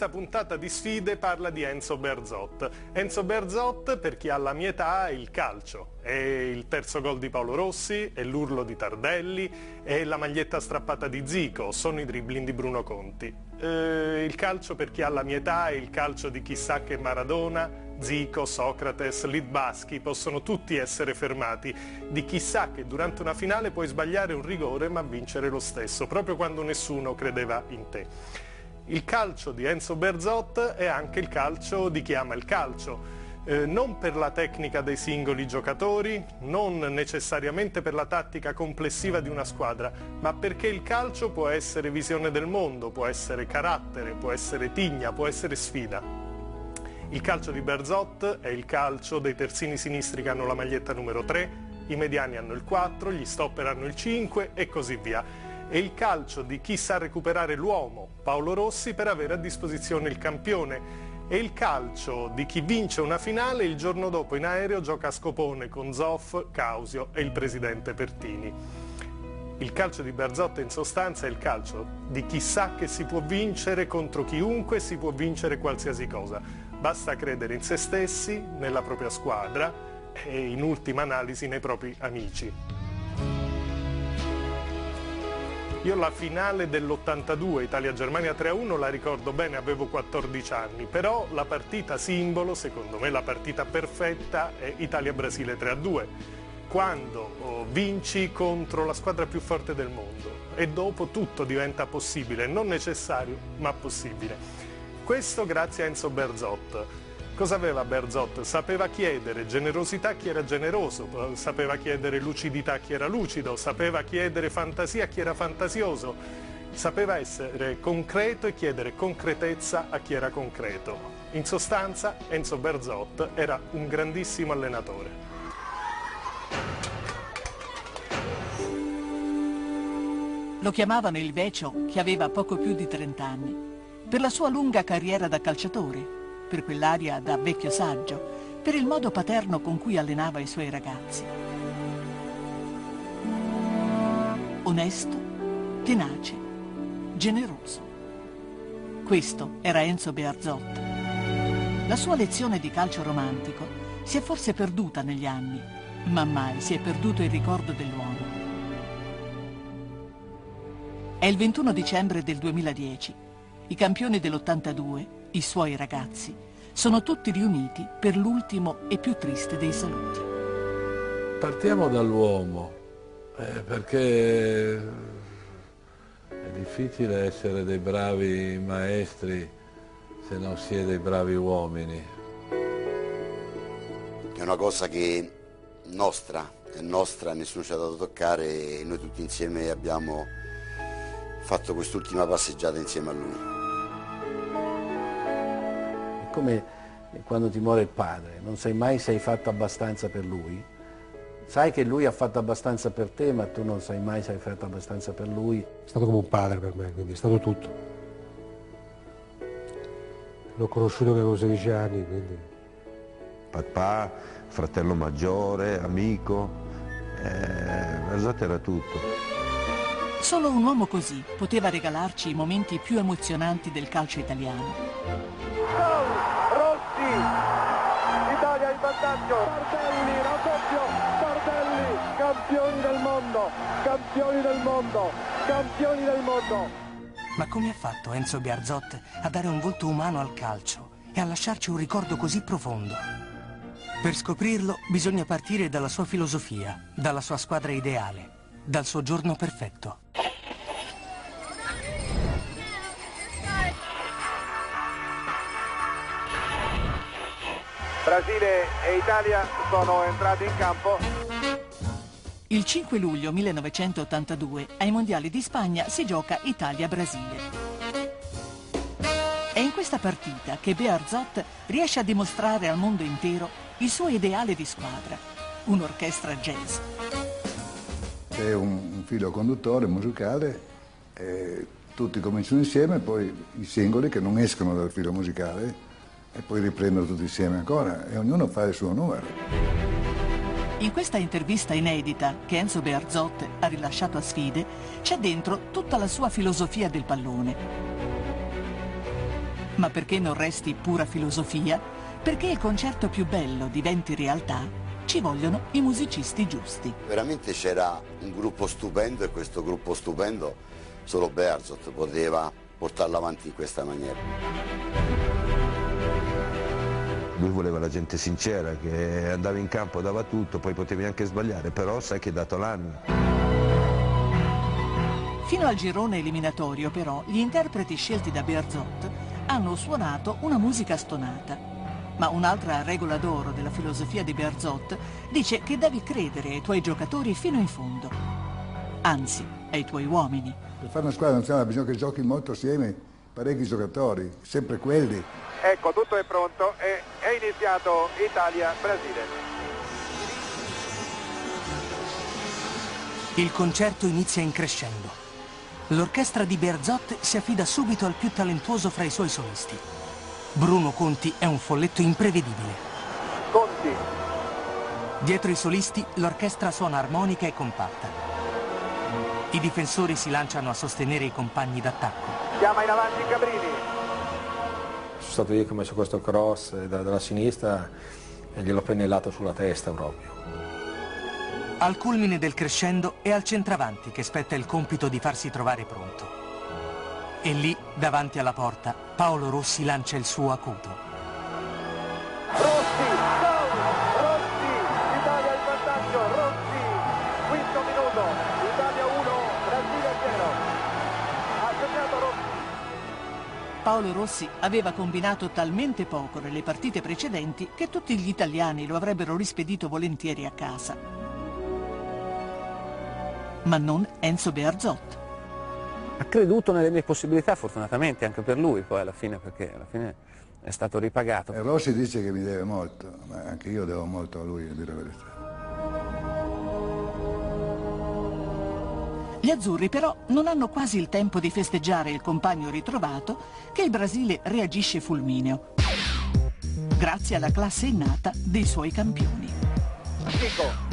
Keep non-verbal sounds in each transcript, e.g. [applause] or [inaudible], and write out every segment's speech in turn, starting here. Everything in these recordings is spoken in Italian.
questa puntata di sfide parla di Enzo Berzot. Enzo Berzot, per chi ha la mia età, è il calcio. È il terzo gol di Paolo Rossi, è l'urlo di Tardelli, è la maglietta strappata di Zico, sono i dribbling di Bruno Conti. Eh, il calcio per chi ha la mia età è il calcio di chissà che Maradona, Zico, Socrates, Lidbaschi possono tutti essere fermati, di chissà che durante una finale puoi sbagliare un rigore ma vincere lo stesso, proprio quando nessuno credeva in te. Il calcio di Enzo Berzot è anche il calcio di chi ama il calcio. Eh, non per la tecnica dei singoli giocatori, non necessariamente per la tattica complessiva di una squadra, ma perché il calcio può essere visione del mondo, può essere carattere, può essere tigna, può essere sfida. Il calcio di Berzot è il calcio dei terzini sinistri che hanno la maglietta numero 3, i mediani hanno il 4, gli stopper hanno il 5 e così via e il calcio di chi sa recuperare l'uomo, Paolo Rossi, per avere a disposizione il campione e il calcio di chi vince una finale il giorno dopo in aereo gioca a scopone con Zoff, Causio e il presidente Pertini. Il calcio di Berzotto in sostanza è il calcio di chi sa che si può vincere contro chiunque, si può vincere qualsiasi cosa. Basta credere in se stessi, nella propria squadra e in ultima analisi nei propri amici. Io la finale dell'82 Italia-Germania 3-1 la ricordo bene, avevo 14 anni, però la partita simbolo, secondo me la partita perfetta è Italia-Brasile 3-2, quando oh, vinci contro la squadra più forte del mondo e dopo tutto diventa possibile, non necessario ma possibile. Questo grazie a Enzo Berzot. Cosa aveva Berzot? Sapeva chiedere generosità a chi era generoso, sapeva chiedere lucidità a chi era lucido, sapeva chiedere fantasia a chi era fantasioso, sapeva essere concreto e chiedere concretezza a chi era concreto. In sostanza Enzo Berzot era un grandissimo allenatore. Lo chiamavano il Vecio che aveva poco più di 30 anni, per la sua lunga carriera da calciatore per quell'aria da vecchio saggio, per il modo paterno con cui allenava i suoi ragazzi. Onesto, tenace, generoso. Questo era Enzo Bearzot. La sua lezione di calcio romantico si è forse perduta negli anni, ma mai si è perduto il ricordo dell'uomo. È il 21 dicembre del 2010. I campioni dell'82 i suoi ragazzi, sono tutti riuniti per l'ultimo e più triste dei saluti. Partiamo dall'uomo, eh, perché è difficile essere dei bravi maestri se non si è dei bravi uomini. È una cosa che nostra, è nostra, nessuno ci ha dato toccare e noi tutti insieme abbiamo fatto quest'ultima passeggiata insieme a lui come quando ti muore il padre, non sai mai se hai fatto abbastanza per lui, sai che lui ha fatto abbastanza per te, ma tu non sai mai se hai fatto abbastanza per lui. È stato come un padre per me, quindi è stato tutto. L'ho conosciuto che avevo 16 anni, quindi... Papà, fratello maggiore, amico, eh, esatto era tutto. Solo un uomo così poteva regalarci i momenti più emozionanti del calcio italiano. Rossi, Italia in vantaggio, Bardelli, raddoppio, Bardelli, campioni del mondo, campioni del mondo, campioni del mondo. Ma come ha fatto Enzo Biarzot a dare un volto umano al calcio e a lasciarci un ricordo così profondo? Per scoprirlo bisogna partire dalla sua filosofia, dalla sua squadra ideale, dal suo giorno perfetto. Brasile e Italia sono entrati in campo. Il 5 luglio 1982 ai mondiali di Spagna si gioca Italia-Brasile. È in questa partita che Bearzot riesce a dimostrare al mondo intero il suo ideale di squadra, un'orchestra jazz. C'è un, un filo conduttore musicale, tutti cominciano insieme, poi i singoli che non escono dal filo musicale e poi riprendono tutti insieme ancora e ognuno fa il suo numero. In questa intervista inedita che Enzo Bearzot ha rilasciato a sfide c'è dentro tutta la sua filosofia del pallone. Ma perché non resti pura filosofia, perché il concerto più bello diventi realtà, ci vogliono i musicisti giusti. Veramente c'era un gruppo stupendo e questo gruppo stupendo solo Berzot poteva portarlo avanti in questa maniera. Lui voleva la gente sincera, che andava in campo, dava tutto, poi potevi anche sbagliare, però sai che hai dato l'anima. Fino al girone eliminatorio, però, gli interpreti scelti da Berzot hanno suonato una musica stonata. Ma un'altra regola d'oro della filosofia di Berzot dice che devi credere ai tuoi giocatori fino in fondo. Anzi, ai tuoi uomini. Per fare una squadra nazionale bisogna che giochi molto assieme parecchi giocatori, sempre quelli. Ecco, tutto è pronto e è iniziato Italia-Brasile. Il concerto inizia in crescendo. L'orchestra di Berzot si affida subito al più talentuoso fra i suoi solisti. Bruno Conti è un folletto imprevedibile. Conti, Dietro i solisti l'orchestra suona armonica e compatta. I difensori si lanciano a sostenere i compagni d'attacco. chiama in avanti Cabrini. Sono stato io che ho messo questo cross da- dalla sinistra e gliel'ho pennellato sulla testa proprio. Al culmine del crescendo è al centravanti che spetta il compito di farsi trovare pronto. E lì, davanti alla porta, Paolo Rossi lancia il suo acuto. Rossi, gol! Rossi, Italia in vantaggio, Rossi, quinto minuto, Italia 1, Brasile 0. Ha segnato Rossi. Paolo Rossi aveva combinato talmente poco nelle partite precedenti che tutti gli italiani lo avrebbero rispedito volentieri a casa. Ma non Enzo Bearzot. Ha creduto nelle mie possibilità, fortunatamente anche per lui poi alla fine, perché alla fine è stato ripagato. E Rossi dice che mi deve molto, ma anche io devo molto a lui, a dire la verità. Gli azzurri però non hanno quasi il tempo di festeggiare il compagno ritrovato che il Brasile reagisce fulmineo. Grazie alla classe innata dei suoi campioni. Chico.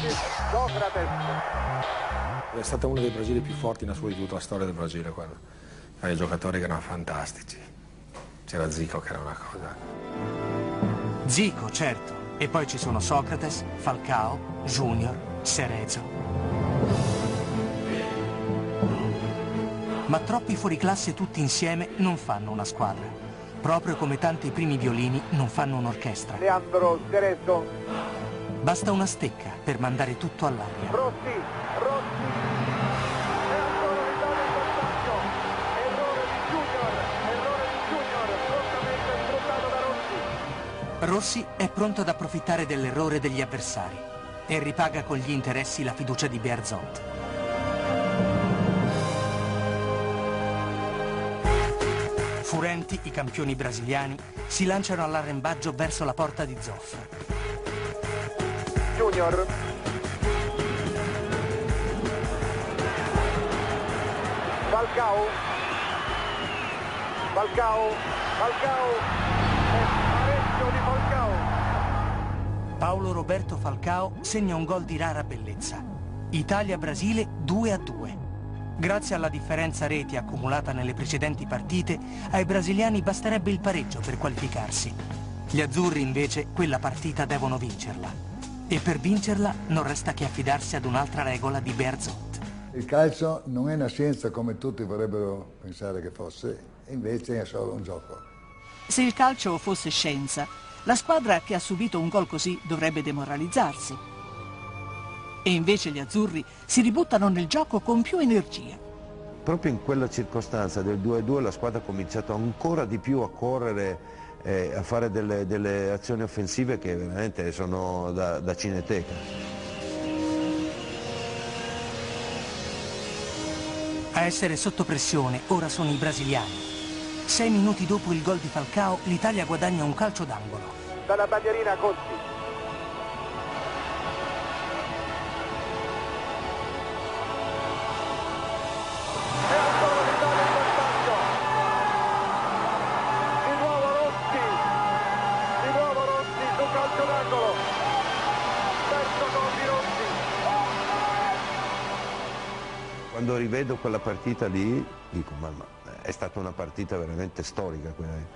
Di Socrates. È stato uno dei Brasili più forti in assoluto di tutta la storia del Brasile. Quello. Aveva giocatori che erano fantastici. C'era Zico che era una cosa. Zico, certo. E poi ci sono Socrates, Falcao, Junior, Cerezo. Ma troppi fuoriclasse tutti insieme non fanno una squadra. Proprio come tanti primi violini non fanno un'orchestra. Leandro Cerezo. Basta una stecca per mandare tutto all'aria. Rossi, Rossi. E ancora l'Italia in vantaggio. Errore di Junior. Errore di Junior. Prontamente sfruttato da Rossi. Rossi è pronto ad approfittare dell'errore degli avversari e ripaga con gli interessi la fiducia di Bearzot. Furenti, i campioni brasiliani si lanciano all'arrembaggio verso la porta di Zoff. Junior. Falcao. Falcao. Falcao. E pareggio di Falcao. Paolo Roberto Falcao segna un gol di rara bellezza. Italia-Brasile 2 a 2. Grazie alla differenza reti accumulata nelle precedenti partite, ai brasiliani basterebbe il pareggio per qualificarsi. Gli azzurri invece quella partita devono vincerla. E per vincerla non resta che affidarsi ad un'altra regola di Bearzot. Il calcio non è una scienza come tutti vorrebbero pensare che fosse, e invece è solo un gioco. Se il calcio fosse scienza, la squadra che ha subito un gol così dovrebbe demoralizzarsi. E invece gli azzurri si ributtano nel gioco con più energia. Proprio in quella circostanza del 2-2 la squadra ha cominciato ancora di più a correre, eh, a fare delle, delle azioni offensive che veramente sono da, da cineteca. A essere sotto pressione ora sono i brasiliani. Sei minuti dopo il gol di Falcao, l'Italia guadagna un calcio d'angolo. Dalla bandierina Conti. Quando rivedo quella partita lì, dico, ma, ma è stata una partita veramente storica quella lì.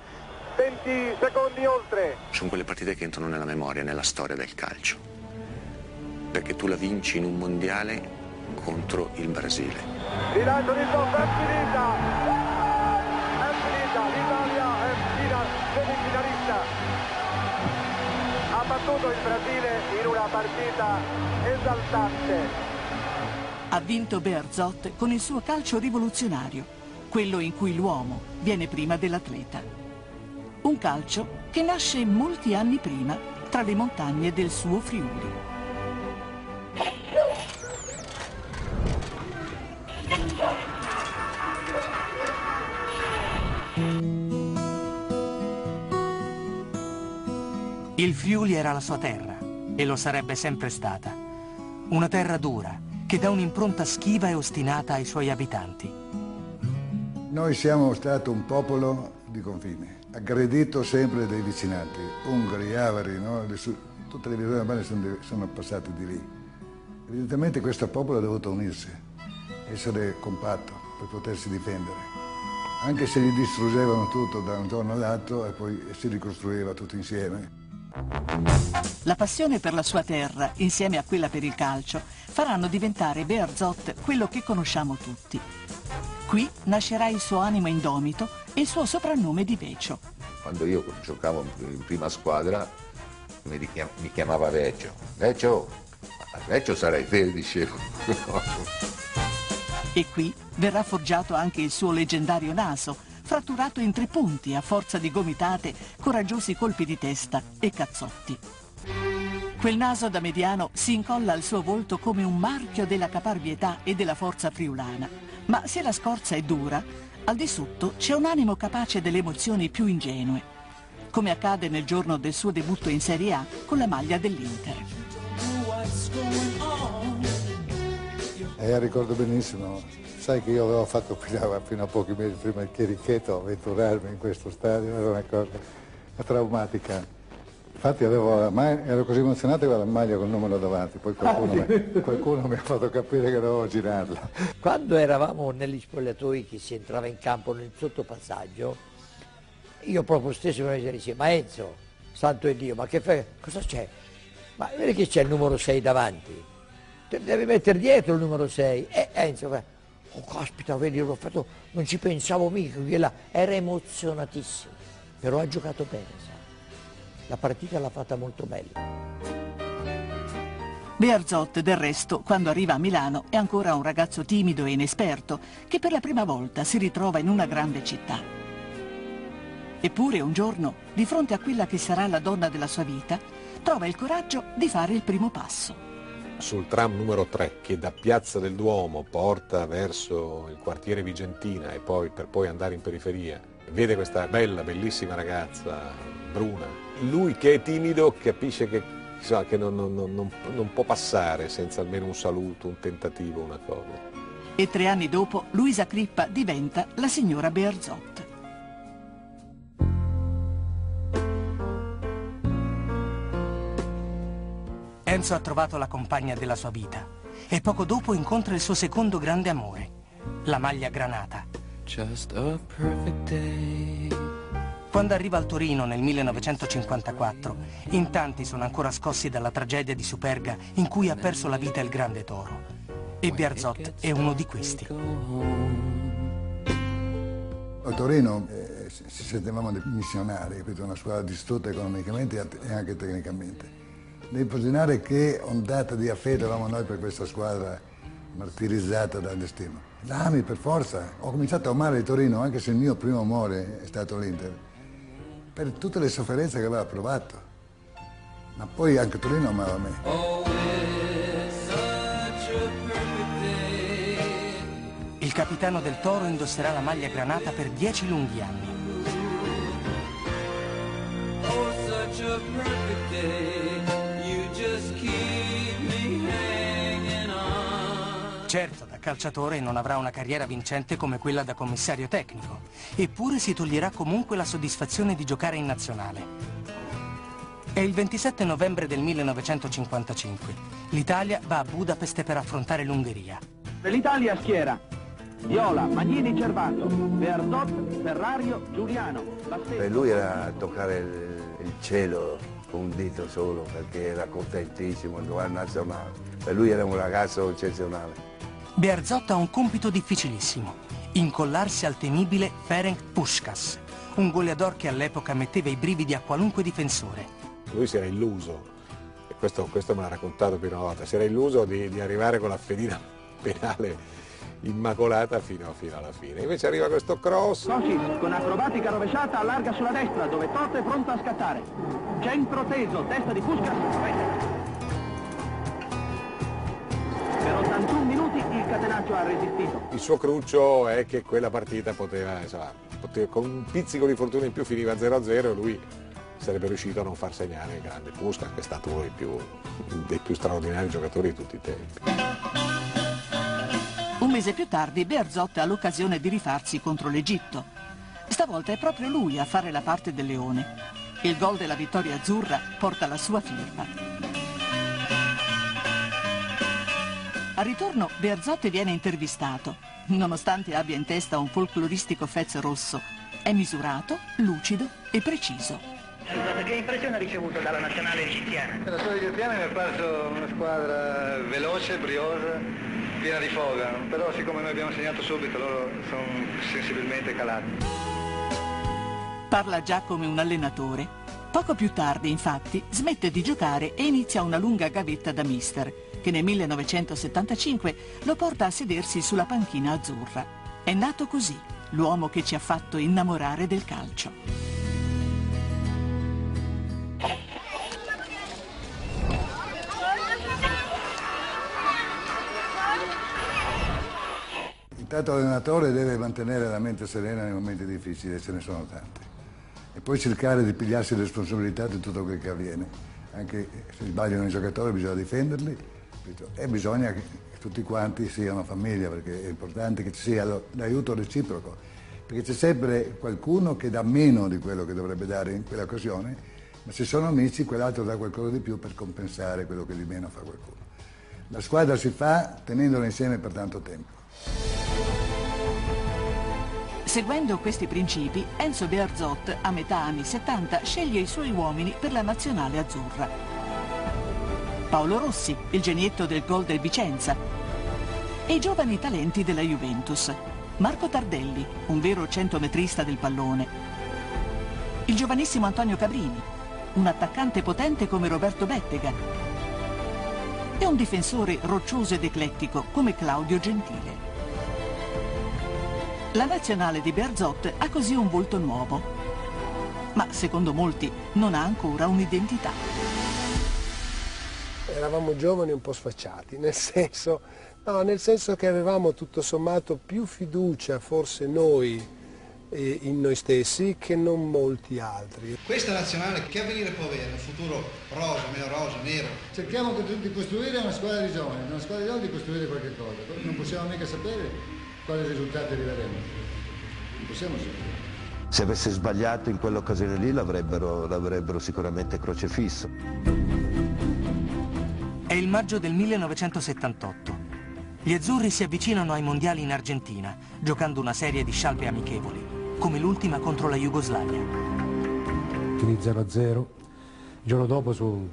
20 secondi oltre. Sono quelle partite che entrano nella memoria, nella storia del calcio. Perché tu la vinci in un mondiale contro il Brasile. Rilancio di Zoppa, è finita! È finita, l'Italia è fina, semifinalista. Ha battuto il Brasile in una partita esaltante. Ha vinto Bearzot con il suo calcio rivoluzionario, quello in cui l'uomo viene prima dell'atleta. Un calcio che nasce molti anni prima tra le montagne del suo Friuli. Il Friuli era la sua terra e lo sarebbe sempre stata. Una terra dura che dà un'impronta schiva e ostinata ai suoi abitanti. Noi siamo stati un popolo di confine, aggredito sempre dai vicinati, ungari, avari, no? Tutte le visioni urbane sono, sono passate di lì. Evidentemente questo popolo ha dovuto unirsi, essere compatto per potersi difendere. Anche se gli distruggevano tutto da un giorno all'altro e poi si ricostruiva tutto insieme. La passione per la sua terra, insieme a quella per il calcio, faranno diventare Bearzot quello che conosciamo tutti. Qui nascerà il suo animo indomito e il suo soprannome di Vecio. Quando io giocavo in prima squadra mi, chiamava Vecchio. Vecchio, Vecchio sarai te, dicevo. E qui verrà forgiato anche il suo leggendario naso, fratturato in tre punti a forza di gomitate, coraggiosi colpi di testa e cazzotti. Quel naso da mediano si incolla al suo volto come un marchio della caparbietà e della forza friulana. Ma se la scorza è dura, al di sotto c'è un animo capace delle emozioni più ingenue, come accade nel giorno del suo debutto in Serie A con la maglia dell'Inter. E Eh, ricordo benissimo, sai che io avevo fatto [laughs] fino a, fino a pochi mesi prima il chierichetto, avventurarmi in questo stadio, era una cosa traumatica. Infatti avevo la ma- ero così emozionato che avevo la maglia col numero davanti, poi qualcuno, mi, [laughs] qualcuno mi ha fatto capire che dovevo girarla. Quando eravamo negli spogliatoi che si entrava in campo nel sottopassaggio, io proprio stesso mi dicevo, ma Enzo, santo è Dio, ma che fai? Cosa c'è? Ma vedi che c'è il numero 6 davanti? Te devi mettere dietro il numero 6. E Enzo fa, oh caspita, vedi, l'ho fatto, non ci pensavo mica, era emozionatissimo, però ha giocato bene, sa. La partita l'ha fatta molto bella. Bearzot, del resto, quando arriva a Milano, è ancora un ragazzo timido e inesperto che per la prima volta si ritrova in una grande città. Eppure un giorno, di fronte a quella che sarà la donna della sua vita, trova il coraggio di fare il primo passo. Sul tram numero 3 che da Piazza del Duomo porta verso il quartiere Vigentina e poi per poi andare in periferia, vede questa bella, bellissima ragazza, bruna. Lui che è timido capisce che, insomma, che non, non- non- non può passare senza almeno un saluto, un tentativo, una cosa. E tre anni dopo, Luisa Crippa diventa la signora Bearzot. Enzo ha trovato la compagna della sua vita e poco dopo incontra il suo secondo grande amore, la maglia granata. Just a perfect day. Quando arriva al Torino nel 1954, in tanti sono ancora scossi dalla tragedia di Superga in cui ha perso la vita il grande toro. E Bearzot è uno di questi. A Torino eh, ci sentivamo dei missionari, capito? una squadra distrutta economicamente e anche tecnicamente. Devi immaginare che ondata di affetto avevamo noi per questa squadra martirizzata dal destino. L'ami per forza. Ho cominciato a amare il Torino, anche se il mio primo amore è stato l'Inter, per tutte le sofferenze che aveva provato. Ma poi anche Torino amava me. Il capitano del toro indosserà la maglia granata per dieci lunghi anni. Oh, such a perfect day. Certo, da calciatore non avrà una carriera vincente come quella da commissario tecnico, eppure si toglierà comunque la soddisfazione di giocare in nazionale. È il 27 novembre del 1955. L'Italia va a Budapest per affrontare l'Ungheria. Per l'Italia schiera Viola, Magnini, Cervato, Berzot, Ferrario, Giuliano. Per lui era toccare il, il cielo con un dito solo perché era contentissimo il governo nazionale. Per lui era un ragazzo eccezionale. Bearzot ha un compito difficilissimo, incollarsi al temibile Ferenc Puskas, un goleador che all'epoca metteva i brividi a qualunque difensore. Lui si era illuso, e questo, questo me l'ha raccontato più una volta, si era illuso di, di arrivare con la fedina [laughs] penale immacolata fino, fino alla fine. Invece arriva questo cross. Cosis con acrobatica rovesciata allarga sulla destra dove Totte è pronto a scattare. Centro teso, testa di Puskas, 81 minuti il catenaccio ha resistito. Il suo cruccio è che quella partita poteva, insomma, poteva- con un pizzico di fortuna in più finiva 0-0 e lui sarebbe riuscito a non far segnare il grande Puskas, che è stato uno dei più, dei più straordinari giocatori di tutti i tempi. Un mese più tardi Bearzot ha l'occasione di rifarsi contro l'Egitto. Stavolta è proprio lui a fare la parte del leone. Il gol della vittoria azzurra porta la sua firma. Al ritorno Bearzot viene intervistato. Nonostante abbia in testa un folcloristico fez rosso, è misurato, lucido e preciso. Che impressione ha ricevuto dalla nazionale egiziana? La squadra egiziana mi è parso una squadra veloce, briosa, piena di foga, però siccome noi abbiamo segnato subito loro sono sensibilmente calati. Parla già come un allenatore. Poco più tardi, infatti, smette di giocare e inizia una lunga gavetta da mister, che nel 1975 lo porta a sedersi sulla panchina azzurra. È nato così, l'uomo che ci ha fatto innamorare del calcio. Intanto l'allenatore deve mantenere la mente serena nei momenti difficili, ce ne sono tanti. E poi cercare di pigliarsi le responsabilità di tutto quel che avviene. Anche se sbagliano i giocatori bisogna difenderli e bisogna che tutti quanti siano famiglia, perché è importante che ci sia l'aiuto reciproco. Perché c'è sempre qualcuno che dà meno di quello che dovrebbe dare in quell'occasione, ma se sono amici quell'altro dà qualcosa di più per compensare quello che di meno fa qualcuno. La squadra si fa tenendola insieme per tanto tempo. Seguendo questi principi, Enzo Bearzot, a metà anni 70, sceglie i suoi uomini per la nazionale azzurra. Paolo Rossi, il genietto del gol del Vicenza, e i giovani talenti della Juventus. Marco Tardelli, un vero centometrista del pallone. Il giovanissimo Antonio Cabrini, un attaccante potente come Roberto Bettega. E un difensore roccioso ed eclettico come Claudio Gentile. La nazionale di Bearzot ha così un volto nuovo, ma secondo molti non ha ancora un'identità. Eravamo giovani un po' sfacciati, [laughs] nel senso, no, nel senso che avevamo tutto sommato più fiducia forse noi eh, in noi stessi che non molti altri. Questa nazionale che avvenire può avere? Un futuro rosa, meno rosa, nero? Cerchiamo di costruire una squadra di giovani, una squadra di giovani di costruire qualche cosa. Non possiamo mica sapere quali risultati arriveremo. Non possiamo sapere. Se avesse sbagliato in quell'occasione lì l'avrebbero, l'avrebbero sicuramente crocefisso. È il maggio del 1978. Gli azzurri si avvicinano ai mondiali in Argentina, giocando una serie di scialbe amichevoli, come l'ultima contro la Jugoslavia. Finì 0-0, il giorno dopo su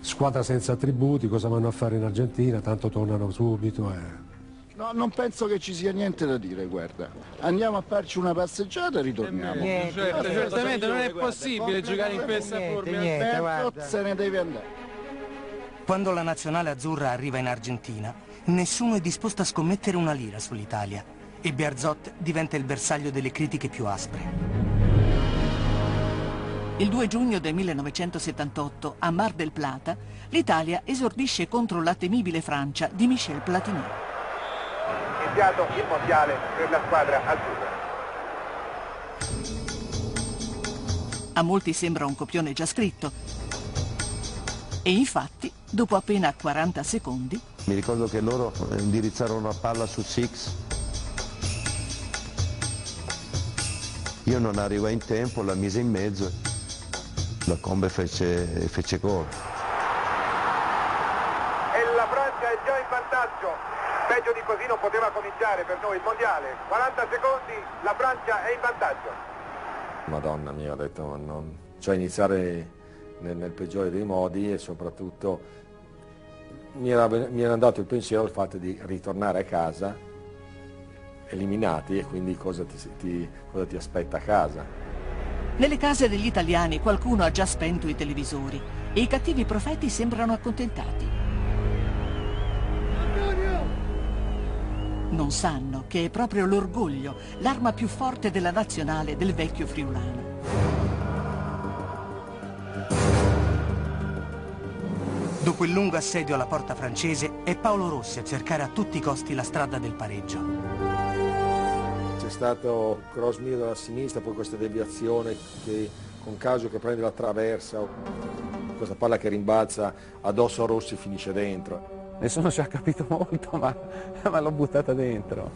squadra senza attributi, cosa vanno a fare in Argentina, tanto tornano subito. eh. No, non penso che ci sia niente da dire, guarda. Andiamo a farci una passeggiata e ritorniamo. Niente, certo, certamente non è possibile giocare in questa forma. Alberto se ne deve andare. Quando la nazionale azzurra arriva in Argentina, nessuno è disposto a scommettere una lira sull'Italia e Bearzot diventa il bersaglio delle critiche più aspre. Il 2 giugno del 1978, a Mar del Plata, l'Italia esordisce contro la temibile Francia di Michel Platini. Iniziato il mondiale per la squadra azzurra. A molti sembra un copione già scritto. E infatti, dopo appena 40 secondi, Mi ricordo che loro indirizzarono una palla su Six. Io non arrivai in tempo, la mise in mezzo. La Combe fece, fece gol. E la Francia è già in vantaggio. Peggio di così non poteva cominciare per noi il mondiale. 40 secondi, la Francia è in vantaggio. Madonna mia, ho detto, non... cioè iniziare nel, nel peggiore dei modi e soprattutto mi era, mi era andato il pensiero al fatto di ritornare a casa eliminati e quindi cosa ti, ti- cosa ti aspetta a casa. Nelle case degli italiani qualcuno ha già spento i televisori e i cattivi profeti sembrano accontentati. Non sanno che è proprio l'orgoglio l'arma più forte della nazionale del vecchio friulano. Dopo il lungo assedio alla porta francese è Paolo Rossi a cercare a tutti i costi la strada del pareggio. C'è stato cross mio dalla sinistra, poi questa deviazione che, con caso che prende la traversa, questa palla che rimbalza addosso a Rossi e finisce dentro. Nessuno ci ha capito [laughs] molto, ma, ma l'ho buttata dentro.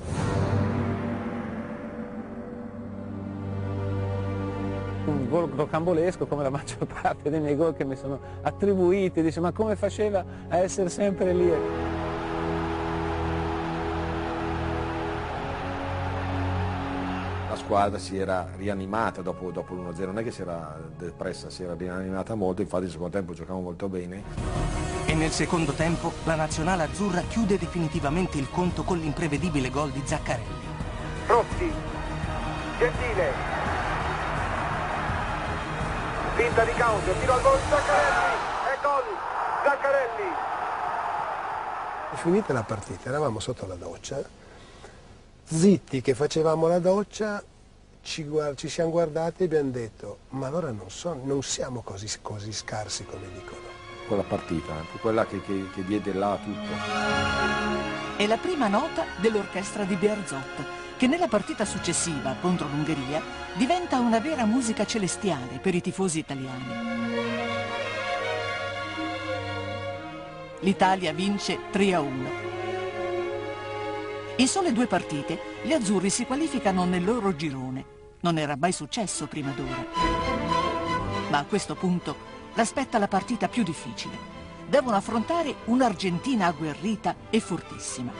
Un gol rocambolesco come la maggior [laughs] parte dei miei gol che mi sono attribuiti, dice ma come faceva a essere sempre lì? La squadra si era rianimata dopo, dopo l'1-0, non è che si era depressa, si era rianimata molto, infatti nel secondo tempo giocavamo molto bene. E nel secondo tempo la nazionale azzurra chiude definitivamente il conto con l'imprevedibile gol di Zaccarelli. Rossi, Gentile, finta di counter, tiro al gol, Zaccarelli, e gol, Zaccarelli. Finita la partita, eravamo sotto la doccia, zitti che facevamo la doccia, ci, guard- ci siamo guardati e abbiamo detto, ma allora non, so- non siamo così, così scarsi come dicono. Quella partita, eh, quella che, che- che diede là tutto. È la prima nota dell'orchestra di Bearzot, che nella partita successiva contro l'Ungheria diventa una vera musica celestiale per i tifosi italiani. L'Italia vince 3 a 1. In sole due partite, gli azzurri si qualificano nel loro girone. Non era mai successo prima d'ora. Ma a questo punto l'aspetta la partita più difficile. Devono affrontare un'Argentina agguerrita e fortissima.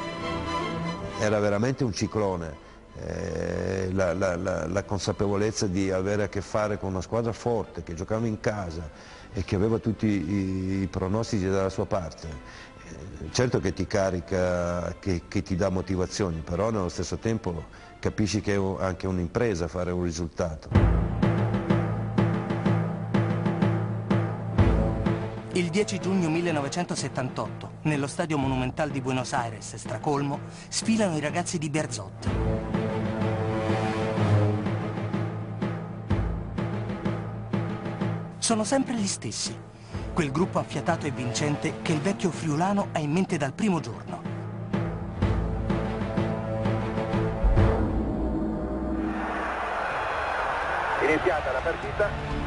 Era veramente un ciclone. Eh, la, la- la- la consapevolezza di avere a che fare con una squadra forte che giocava in casa e che aveva tutti i, i pronostici dalla sua parte. Eh, certo che ti carica, che, che ti dà motivazioni, però nello stesso tempo capisci che è anche un'impresa fare un risultato. Il 10 giugno 1978, nello Stadio Monumental di Buenos Aires, Stracolmo, sfilano i ragazzi di Berzot. Sono sempre gli stessi, quel gruppo affiatato e vincente che il vecchio friulano ha in mente dal primo giorno. Iniziata la partita,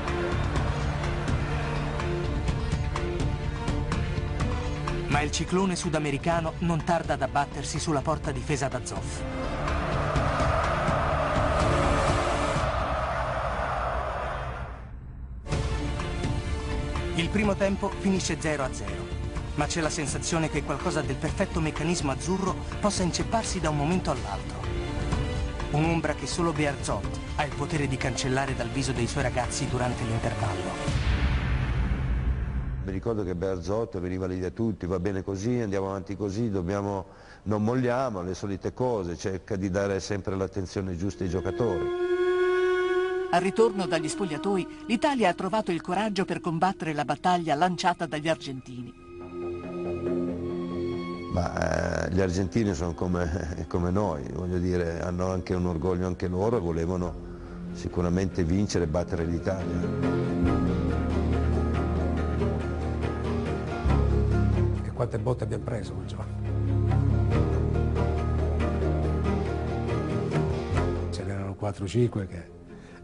Ma il ciclone sudamericano non tarda ad abbattersi sulla porta difesa da Zoff. Il primo tempo finisce 0 a 0, ma c'è la sensazione che qualcosa del perfetto meccanismo azzurro possa incepparsi da un momento all'altro. Un'ombra che solo Bearzot ha il potere di cancellare dal viso dei suoi ragazzi durante l'intervallo. Mi ricordo che Berzotto veniva lì da tutti, va bene così, andiamo avanti così, dobbiamo, non molliamo, le solite cose, cerca di dare sempre l'attenzione giusta ai giocatori. Al ritorno dagli spogliatoi, l'Italia ha trovato il coraggio per combattere la battaglia lanciata dagli argentini. Ma eh, gli argentini sono come, [laughs] come noi, voglio dire, hanno anche un orgoglio anche loro e volevano sicuramente vincere e battere l'Italia. Quante botte abbiamo preso quel giorno? Ce n'erano 4-5 che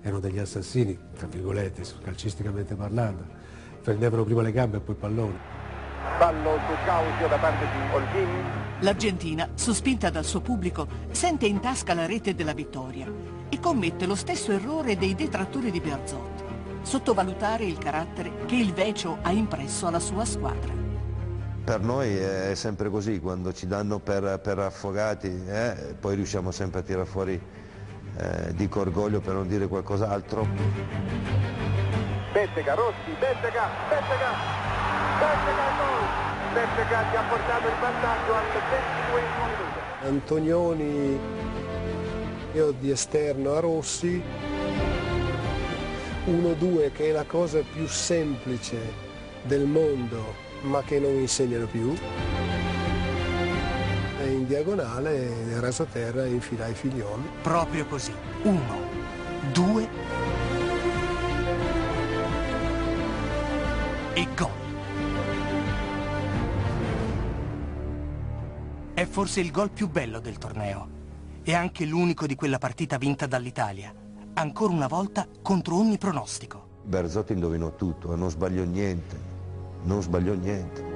erano degli assassini, tra virgolette, calcisticamente parlando. Prendevano prima le gambe e poi il pallone. fallo su Causio da parte di Olghin. L'Argentina, sospinta dal suo pubblico, sente in tasca la rete della vittoria e commette lo stesso errore dei detrattori di Bearzot, sottovalutare il carattere che il Vecio ha impresso alla sua squadra. Per noi è sempre così, quando ci danno per, per affogati eh, poi riusciamo sempre a tirare fuori, eh, dico orgoglio per non dire qualcos'altro. Bettega, Rossi, Bettega, Bettega, Bettega gol! Bettega che ha portato il vantaggio al 22 minuto. Antonioni io di esterno a Rossi 1-2 che è la cosa più semplice del mondo ma che non insegnano più e in diagonale nel rasoterra infilai Figlion Proprio così. Uno, due e gol. È forse il gol più bello del torneo e anche l'unico di quella partita vinta dall'Italia. Ancora una volta contro ogni pronostico. Berzotti indovinò tutto, non sbagliò niente, non sbagliò niente.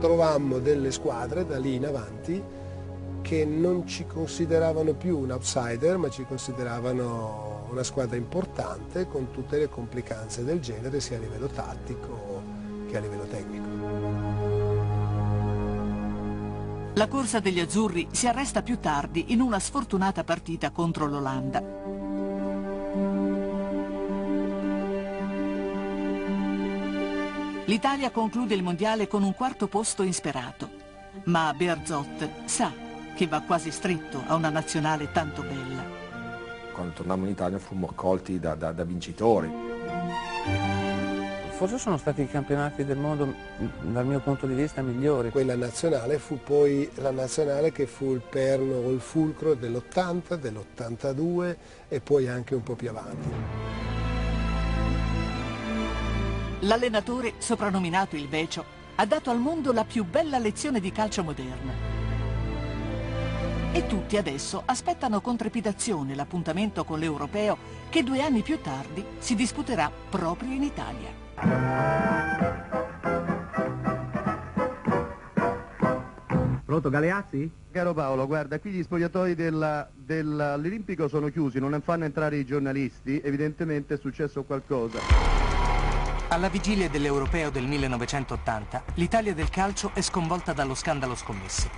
trovammo delle squadre da lì in avanti che non ci consideravano più un outsider ma ci consideravano una squadra importante con tutte le complicanze del genere sia a livello tattico che a livello tecnico. La corsa degli azzurri si arresta più tardi in una sfortunata partita contro l'Olanda. L'Italia conclude il mondiale con un quarto posto insperato, ma Berzot sa che va quasi stretto a una nazionale tanto bella. Quando tornammo in Italia fummo accolti da, da- da vincitori. Forse sono stati i campionati del mondo, dal mio punto di vista, migliori. Quella nazionale fu poi la nazionale che fu il perno o il fulcro dell'80, dell'82 e poi anche un po' più avanti. L'allenatore, soprannominato il Vecio, ha dato al mondo la più bella lezione di calcio moderna. E tutti adesso aspettano con trepidazione l'appuntamento con l'Europeo che due anni più tardi si disputerà proprio in Italia. Pronto Galeazzi? Caro Paolo, guarda, qui gli spogliatoi della- dell'Olimpico sono chiusi, non ne fanno entrare i giornalisti, evidentemente è successo qualcosa. Alla vigilia dell'Europeo del 1980, l'Italia del calcio è sconvolta dallo scandalo scommesse.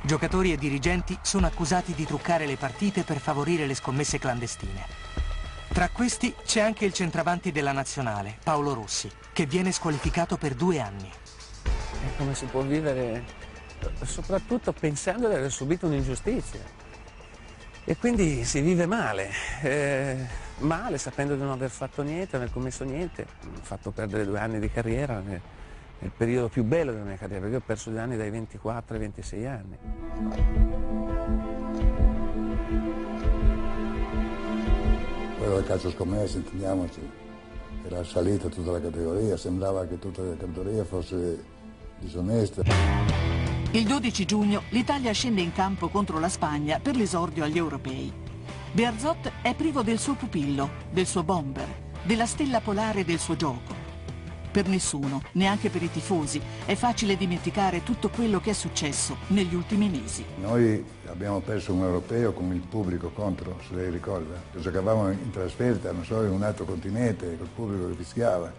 Giocatori e dirigenti sono accusati di truccare le partite per favorire le scommesse clandestine. Tra questi c'è anche il centravanti della nazionale, Paolo Rossi, che viene squalificato per due anni. E come si può vivere, soprattutto pensando di aver subito un'ingiustizia. E quindi si vive male, eh, male sapendo di non aver fatto niente, non aver commesso niente. Ho fatto perdere due anni di carriera nel, nel periodo più bello della mia carriera, perché ho perso due anni dai 24 ai 26 anni. Quello del calcio scommesso, intendiamoci, era salita tutta la categoria, sembrava che tutta la categoria fosse disonesta. Il 12 giugno l'Italia scende in campo contro la Spagna per l'esordio agli europei. Bearzot è privo del suo pupillo, del suo bomber, della stella polare del suo gioco. Per nessuno, neanche per i tifosi, è facile dimenticare tutto quello che è successo negli ultimi mesi. Noi abbiamo perso un europeo con il pubblico contro, se lei ricorda. Giocavamo in trasferta, non so, in un altro continente, col pubblico che fischiava.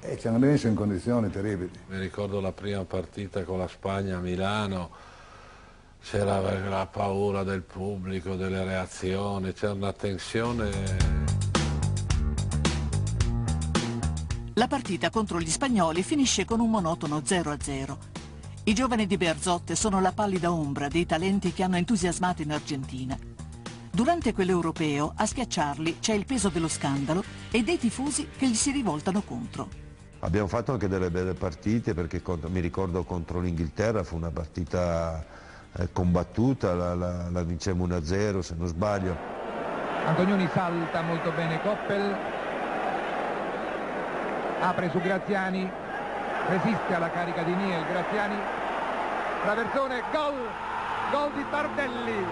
E ci hanno messo in condizioni terribili. Mi ricordo la prima partita con la Spagna a Milano, c'era la paura del pubblico, delle reazioni, c'era una tensione. La partita contro gli spagnoli finisce con un monotono 0-0. I giovani di Berzotte sono la pallida ombra dei talenti che hanno entusiasmato in Argentina. Durante quell'europeo a schiacciarli c'è il peso dello scandalo e dei tifosi che gli si rivoltano contro. Abbiamo fatto anche delle belle partite perché mi ricordo contro l'Inghilterra fu una partita eh, combattuta, la, la- la vincemmo 1-0 se non sbaglio. Antonioni salta molto bene Coppel, apre su Graziani, resiste alla carica di Niel, Graziani, traversone, gol, gol di Tardelli,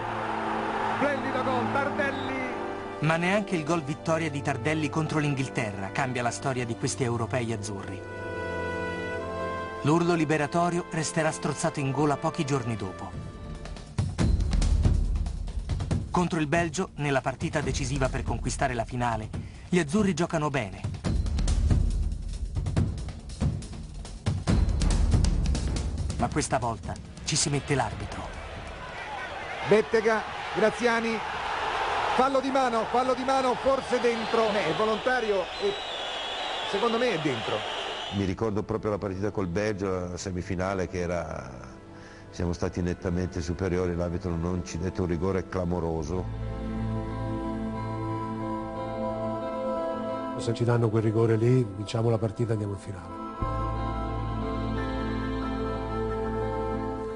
splendido gol, Tardelli, Ma neanche il gol vittoria di Tardelli contro l'Inghilterra cambia la storia di questi europei azzurri. L'urlo liberatorio resterà strozzato in gola pochi giorni dopo. Contro il Belgio, nella partita decisiva per conquistare la finale, gli azzurri giocano bene. Ma questa volta ci si mette l'arbitro. Bettega, Graziani, fallo di mano, fallo di mano, forse dentro. È volontario e secondo me è dentro. Mi ricordo proprio la partita col Belgio, la semifinale che era... Siamo stati nettamente superiori, l'arbitro non ci dette un rigore clamoroso. Se ci danno quel rigore lì, vinciamo la partita e andiamo in finale.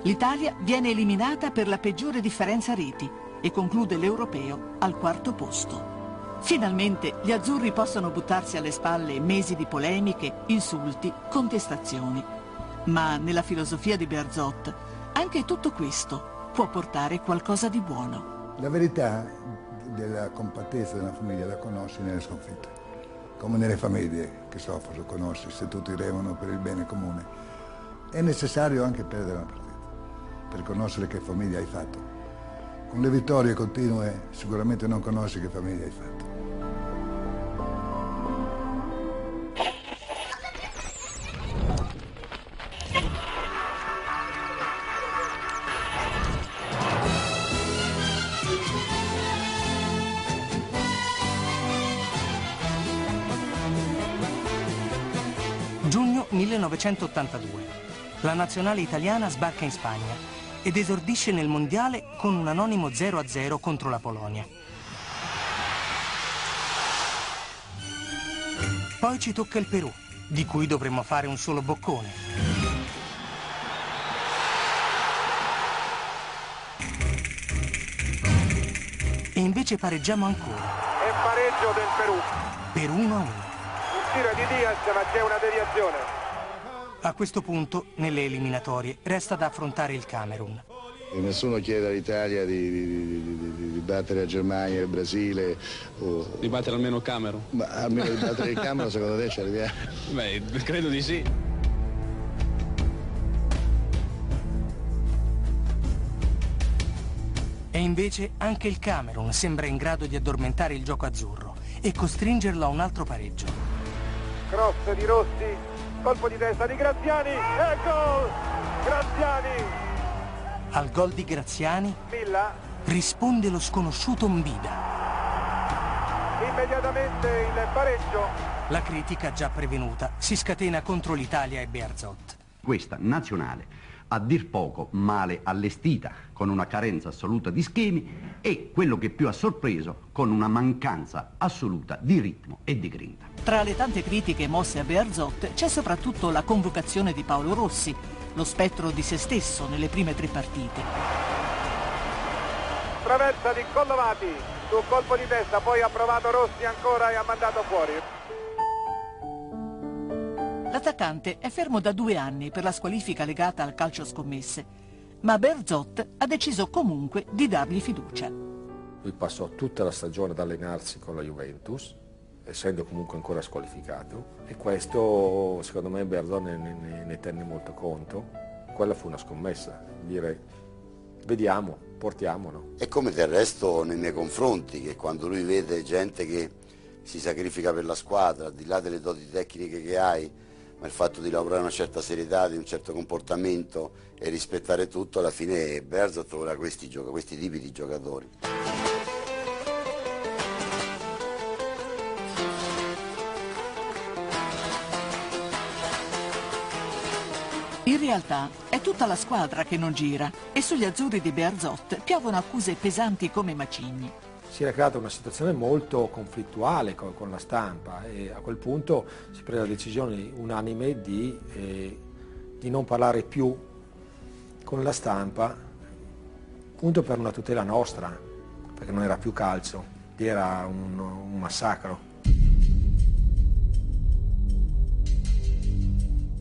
L'Italia viene eliminata per la peggiore differenza reti e conclude l'europeo al quarto posto. Finalmente gli azzurri possono buttarsi alle spalle mesi di polemiche, insulti, contestazioni. Ma nella filosofia di Berzot anche tutto questo può portare qualcosa di buono. La verità della compattezza della famiglia la conosci nelle sconfitte, come nelle famiglie che soffrono, conosci se tutti remano per il bene comune. È necessario anche perdere una partita per conoscere che famiglia hai fatto. Con le vittorie continue sicuramente non conosci che famiglia hai fatto. 1982. La nazionale italiana sbarca in Spagna ed esordisce nel mondiale con un anonimo 0-0 contro la Polonia. Poi ci tocca il Perù, di cui dovremmo fare un solo boccone. E invece pareggiamo ancora, E pareggio del Perù. per 1-1. Un tiro di Diaz ma c'è una deviazione. A questo punto, nelle eliminatorie, resta da affrontare il Camerun. E nessuno chiede all'Italia di, di- di- di- di battere la Germania, il Brasile o... Di battere almeno Camerun. Ma almeno di battere il Camerun secondo te ci arriviamo? [laughs] Beh, credo di sì. E invece anche il Camerun sembra in grado di addormentare il gioco azzurro e costringerlo a un altro pareggio. Cross di Rossi, colpo di testa di Graziani e gol! Graziani! Al gol di Graziani Milla risponde lo sconosciuto Mbida. immediatamente il pareggio. La critica già prevenuta si scatena contro l'Italia e Bearzot. Questa nazionale, a dir poco male allestita, con una carenza assoluta di schemi e quello che più ha sorpreso, con una mancanza assoluta di ritmo e di grinta. Tra le tante critiche mosse a Bearzot c'è soprattutto la convocazione di Paolo Rossi, lo spettro di se stesso nelle prime tre partite. Traversa di Collovati su colpo di testa, poi ha provato Rossi ancora e ha mandato fuori. L'attaccante è fermo da due anni per la squalifica legata al calcio scommesse, ma Berzot ha deciso comunque di dargli fiducia. Lui passò tutta la stagione ad allenarsi con la Juventus, essendo comunque ancora squalificato, e questo secondo me Berzot ne, ne- ne tenne molto conto. Quella fu una scommessa, dire vediamo, portiamolo. È come del resto nei miei confronti, che quando lui vede gente che si sacrifica per la squadra, di là delle doti tecniche che hai, ma il fatto di lavorare una certa serietà, di un certo comportamento e rispettare tutto, alla fine Berzot ora questi, questi tipi di giocatori. In realtà è tutta la squadra che non gira e sugli azzurri di Bearzot piovono accuse pesanti come macigni. Si era creata una situazione molto conflittuale co- con, la stampa e a quel punto si prese la decisione unanime di, eh, di non parlare più con la stampa, appunto per una tutela nostra, perché non era più calcio, era un, un massacro.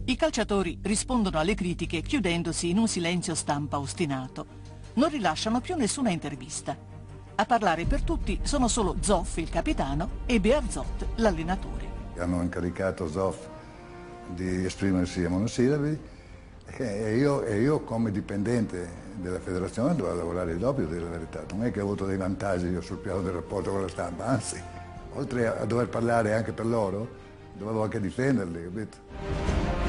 I calciatori rispondono alle critiche chiudendosi in un silenzio stampa ostinato. Non rilasciano più nessuna intervista. A parlare per tutti sono solo Zoff, il capitano, e Bearzot, l'allenatore. Hanno incaricato Zoff di esprimersi a monosillabi e io, e io come dipendente della federazione dovevo lavorare il doppio della verità. Non è che ho avuto dei vantaggi io sul piano del rapporto con la stampa, anzi, oltre a dover parlare anche per loro, dovevo anche difenderli, capito?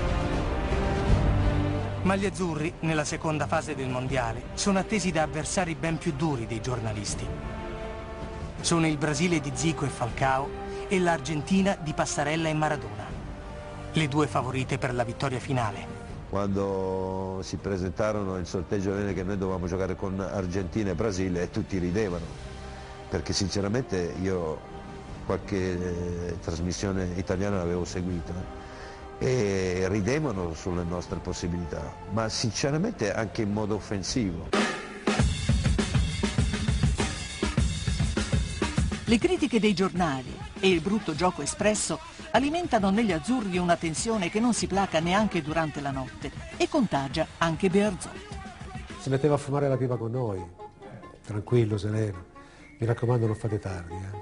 Ma gli azzurri, nella seconda fase del mondiale, sono attesi da avversari ben più duri dei giornalisti. Sono il Brasile di Zico e Falcao e l'Argentina di Passarella e Maradona. Le due favorite per la vittoria finale. Quando si presentarono il sorteggio che noi dovevamo giocare con Argentina e Brasile tutti ridevano, perché sinceramente io qualche eh, trasmissione italiana l'avevo seguita e ridevano sulle nostre possibilità, ma sinceramente anche in modo offensivo. Le critiche dei giornali e il brutto gioco espresso alimentano negli azzurri una tensione che non si placa neanche durante la notte e contagia anche Bearzot. Si metteva a fumare la pipa con noi, tranquillo, sereno. Mi raccomando non fate tardi, eh.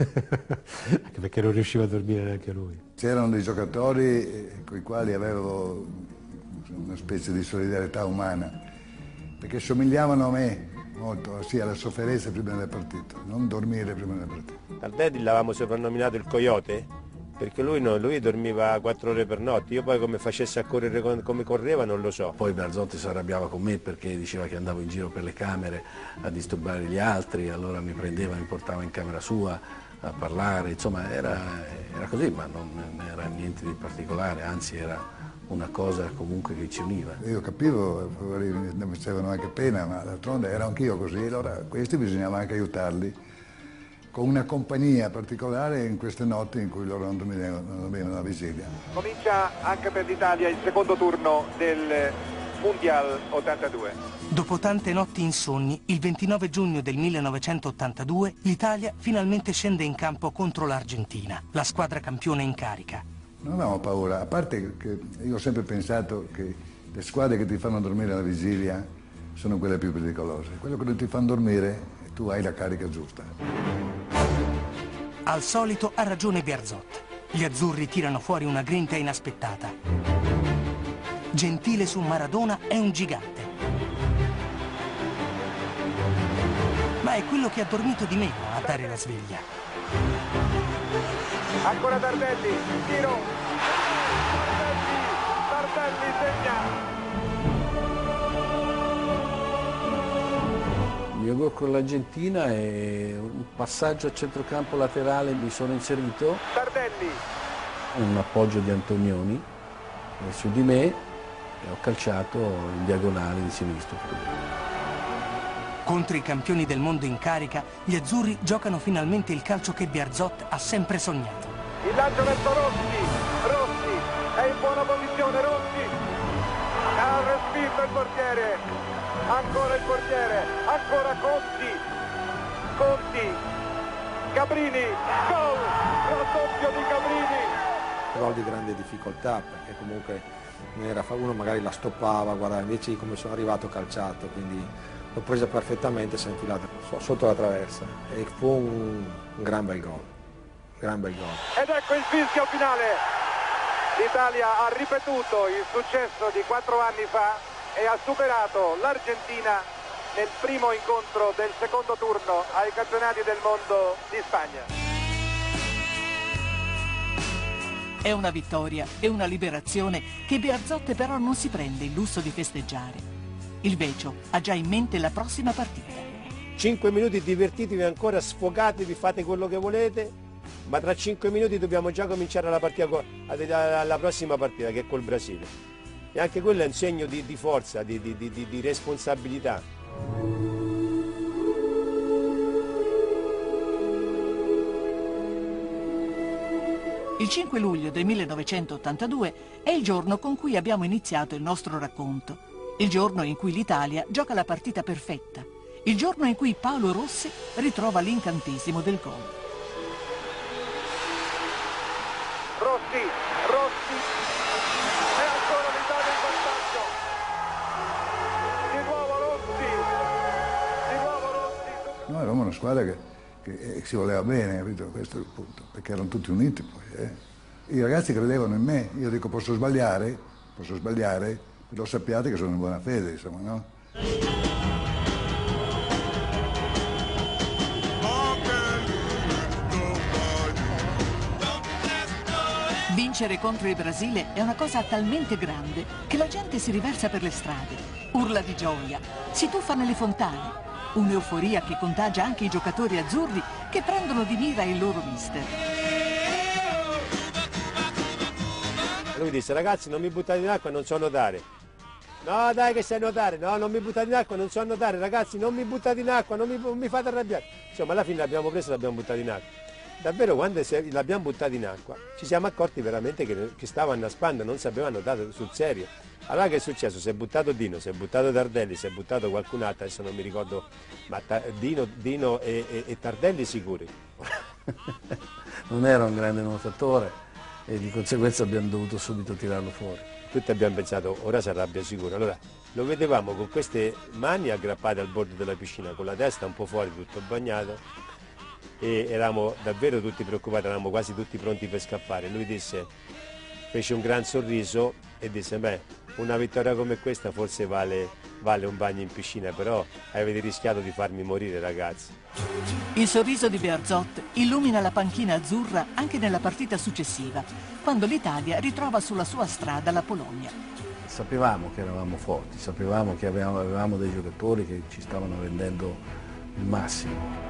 Anche perché non riusciva a dormire neanche lui. C'erano dei giocatori eh, con i quali avevo una specie di solidarietà umana, perché somigliavano a me molto, sia alla sofferenza prima della partita, non dormire prima della partita. Tardelli l'avevamo soprannominato il coyote perché lui, no, lui dormiva quattro ore per notte, io poi come facesse a correre come correva non lo so. Poi Berzotti si arrabbiava con me perché diceva che andavo in giro per le camere a disturbare gli altri, allora mi prendeva, mi portava in camera sua a parlare, insomma era, era così, ma non era niente di particolare, anzi era una cosa comunque che ci univa. Io capivo, mi facevano anche pena, ma d'altronde ero anch'io così, allora questi bisognava anche aiutarli con una compagnia particolare in queste notti in cui loro non dormivano la vigilia. Comincia anche per l'Italia il secondo turno del Mundial 82. Dopo tante notti insonni, il 29 giugno del 1982 l'Italia finalmente scende in campo contro l'Argentina, la squadra campione in carica. Non avevamo paura, a parte che io ho sempre pensato che le squadre che ti fanno dormire alla vigilia sono quelle più pericolose. Quello che non ti fanno dormire, tu hai la carica giusta. Al solito ha ragione Biarzot. Gli azzurri tirano fuori una grinta inaspettata. Gentile su Maradona è un gigante. Ma è quello che ha dormito di meno a dare la sveglia. Ancora Tardelli, tiro. Tardelli, segna. Il mio gol con l'Argentina è un passaggio a centrocampo laterale, mi sono inserito. Tardelli. Un appoggio di Antonioni su di me e ho calciato in diagonale di sinistro. Contro i campioni del mondo in carica, gli azzurri giocano finalmente il calcio che Biarzot ha sempre sognato. Il lancio verso Rossi, Rossi è in buona posizione, Rossi ha respinto il portiere, ancora il portiere, ancora Conti, Conti, Cabrini, gol, raddoppio di Cabrini. Gol di grande difficoltà perché comunque uno magari la stoppava, guarda, invece come sono arrivato calciato, quindi l'ho presa perfettamente, si è infilato sotto la traversa e fu un, un gran bel gol, gran bel gol. Ed ecco il fischio finale. L'Italia ha ripetuto il successo di quattro anni fa e ha superato l'Argentina nel primo incontro del secondo turno ai campionati del mondo di Spagna. È una vittoria e una liberazione che Bearzotte però non si prende il lusso di festeggiare. Il Vecio ha già in mente la prossima partita. Cinque minuti divertitevi ancora, sfogatevi, fate quello che volete, ma tra cinque minuti dobbiamo già cominciare la, partita, la prossima partita che è col Brasile. E anche quello è un segno di, di forza, di, di, di responsabilità. Il 5 luglio del 1982 è il giorno con cui abbiamo iniziato il nostro racconto. Il giorno in cui l'Italia gioca la partita perfetta. Il giorno in cui Paolo Rossi ritrova l'incantesimo del gol. Rossi, Rossi, e ancora l'Italia in vantaggio. Di nuovo Rossi, di nuovo Rossi. Noi eravamo una squadra che che eh, si voleva bene, capito? Questo è il punto, perché erano tutti uniti poi. Eh. I ragazzi credevano in me, io dico posso sbagliare, posso sbagliare, lo sappiate che sono in buona fede, insomma, no? Vince Vincere contro il Brasile è una cosa talmente grande che la gente si riversa per le strade, urla di gioia, si tuffa nelle fontane. Un'euforia che contagia anche i giocatori azzurri che prendono di mira il loro mister. Lui disse ragazzi non mi buttate in acqua, non so nuotare. No dai che sai nuotare, no non mi buttate in acqua, non so nuotare, ragazzi non mi buttate in acqua, non mi, non mi fate arrabbiare. Insomma alla fine l'abbiamo preso e l'abbiamo buttato in acqua. Davvero quando l'abbiamo buttato in acqua ci siamo accorti veramente che, che stava annaspando, non sapeva nuotare sul serio. Allora che è successo? Si è buttato Dino, si è buttato Tardelli, si è buttato qualcun altro, adesso non mi ricordo, ma Dino, Dino e, e, e Tardelli sicuri. [laughs] non era un grande nuotatore e di conseguenza abbiamo dovuto subito tirarlo fuori. Tutti abbiamo pensato ora si arrabbia sicuro. Allora lo vedevamo con queste mani aggrappate al bordo della piscina, con la testa un po' fuori, tutto bagnato e eravamo davvero tutti preoccupati, eravamo quasi tutti pronti per scappare. Lui disse, fece un gran sorriso e disse, beh, una vittoria come questa forse vale, vale un bagno in piscina, però avete rischiato di farmi morire ragazzi. Il sorriso di Bearzot illumina la panchina azzurra anche nella partita successiva, quando l'Italia ritrova sulla sua strada la Polonia. Sapevamo che eravamo forti, sapevamo che avevamo, avevamo dei giocatori che ci stavano rendendo il massimo.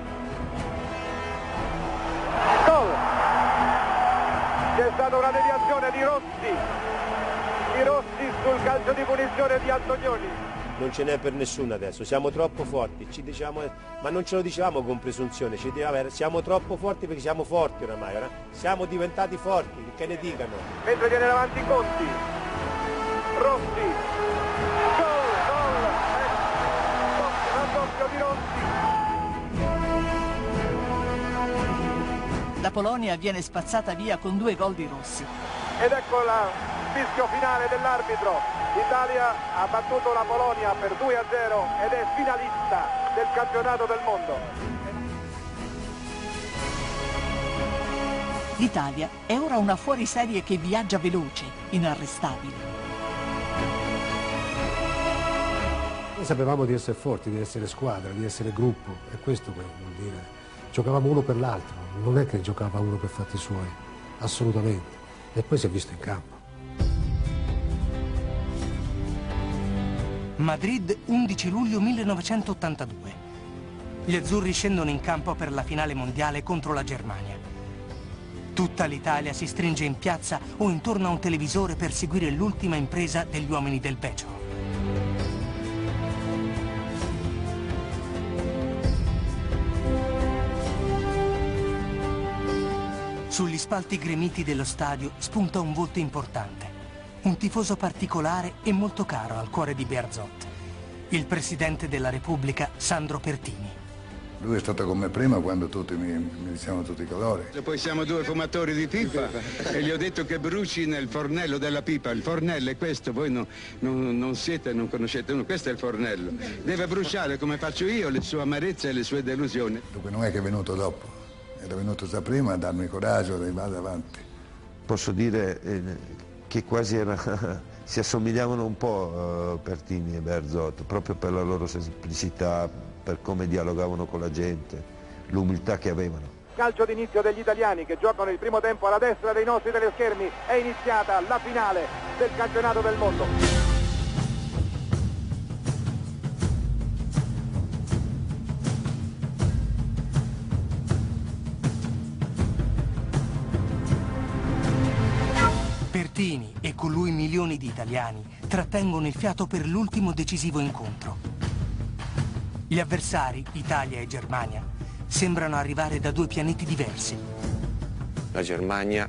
C'è stata una deviazione di Rossi di Rossi sul calcio di punizione di Antonioni. Non ce n'è per nessuno adesso, siamo troppo forti, diciamo, ma non ce lo dicevamo con presunzione, ci dicevamo, siamo troppo forti perché siamo forti oramai, ora. siamo diventati forti, che ne dicano. Mentre viene davanti Conti, Rossi, La Polonia viene spazzata via con due gol di Rossi. Ed ecco la fischio finale dell'arbitro. L'Italia ha battuto la Polonia per 2 a 0 ed è finalista del campionato del mondo. L'Italia è ora una fuoriserie che viaggia veloce, inarrestabile. Noi sapevamo di essere forti, di essere squadra, di essere gruppo e questo vuol dire. Giocavamo uno per l'altro, non è che giocava uno per fatti suoi, assolutamente. E poi si è visto in campo. Madrid 11 luglio 1982. Gli azzurri scendono in campo per la finale mondiale contro la Germania. Tutta l'Italia si stringe in piazza o intorno a un televisore per seguire l'ultima impresa degli uomini del Beccio. Sugli spalti gremiti dello stadio spunta un volto importante un tifoso particolare e molto caro al cuore di Bearzot, il Presidente della Repubblica Sandro Pertini. Lui è stato come prima quando tutti mi, mi dicevano tutti i colori. Poi siamo due fumatori di pipa e gli ho detto che bruci nel fornello della pipa. Il fornello è questo, voi no, no, non siete, non conoscete uno, questo è il fornello. Deve bruciare come faccio io le sue amarezze e le sue delusioni. Dunque non è che è venuto dopo, era venuto già prima a darmi coraggio andare avanti. Posso dire eh, che quasi era, [laughs] si assomigliavano un po' uh, Pertini e Berzot, proprio per la loro semplicità, per come dialogavano con la gente, l'umiltà che avevano. Calcio d'inizio degli italiani che giocano il primo tempo alla destra dei nostri teleschermi. È iniziata la finale del campionato del mondo. Con lui milioni di italiani trattengono il fiato per l'ultimo decisivo incontro. Gli avversari, Italia e Germania, sembrano arrivare da due pianeti diversi. La Germania,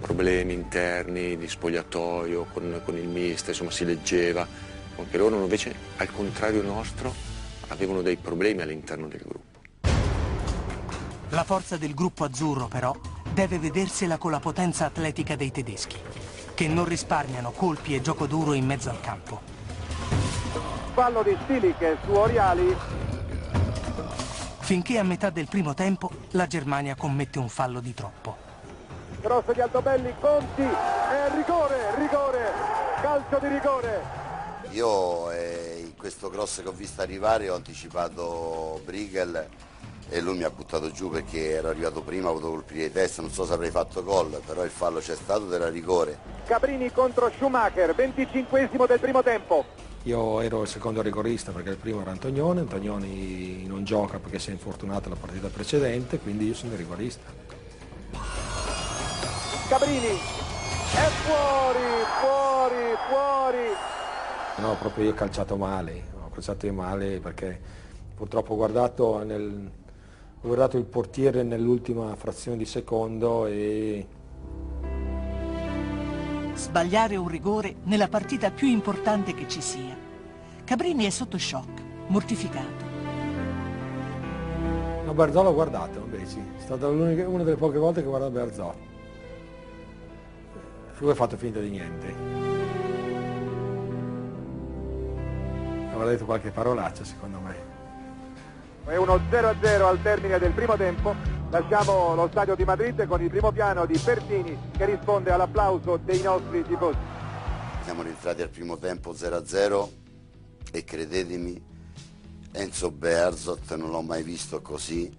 problemi interni di spogliatoio con, con il mister, insomma si leggeva, anche loro invece, al contrario nostro, avevano dei problemi all'interno del gruppo. La forza del gruppo azzurro, però, deve vedersela con la potenza atletica dei tedeschi, che non risparmiano colpi e gioco duro in mezzo al campo. Fallo di Stilic su Oriali. Finché a metà del primo tempo la Germania commette un fallo di troppo. Cross di Altobelli, Conti, è rigore, rigore, calcio di rigore. Io eh, in questo cross che ho visto arrivare ho anticipato Briegel e lui mi ha buttato giù perché ero arrivato prima, ho avuto colpire di testa, non so se avrei fatto gol, però il fallo c'è stato era rigore. Cabrini contro Schumacher, 25 del primo tempo. Io ero il secondo rigorista perché il primo era Antonioni, Antonioni non gioca perché si è infortunato la partita precedente, quindi io sono il rigorista. Cabrini, è fuori, fuori, fuori. No, proprio io ho calciato male, ho calciato male perché purtroppo ho guardato, nel, ho guardato il portiere nell'ultima frazione di secondo e Sbagliare un rigore nella partita più importante che ci sia. Cabrini è sotto shock, mortificato. No, Berzotto l'ho guardato invece, è stata una delle poche volte che ho guardato Berzotto. Lui ha fatto finta di niente. Avrà detto qualche parolaccia secondo me. È uno 0-0 al termine del primo tempo. Lasciamo lo stadio di Madrid con il primo piano di Pertini che risponde all'applauso dei nostri tifosi. Siamo rientrati al primo tempo 0-0 e credetemi, Enzo Bearzot non l'ho mai visto così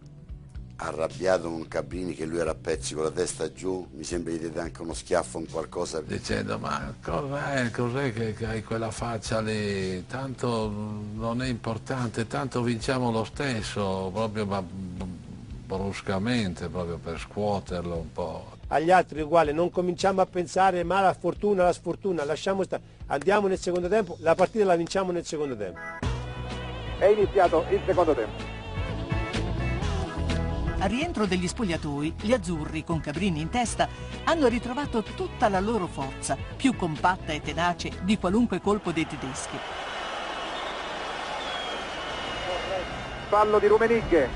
arrabbiato con Cabrini che lui era a pezzi con la testa giù, mi sembra gli diede anche uno schiaffo in qualcosa. Dicendo ma cos'è, cos'è che, che hai quella faccia lì? Tanto non è importante, tanto vinciamo lo stesso, proprio ma bruscamente, proprio per scuoterlo un po'. Agli altri uguale, non cominciamo a pensare ma la fortuna, la sfortuna, lasciamo stare, andiamo nel secondo tempo, la partita la vinciamo nel secondo tempo. È iniziato il secondo tempo. Al rientro degli spogliatoi, gli azzurri, con Cabrini in testa, hanno ritrovato tutta la loro forza, più compatta e tenace di qualunque colpo dei tedeschi. Fallo di Rumenigge,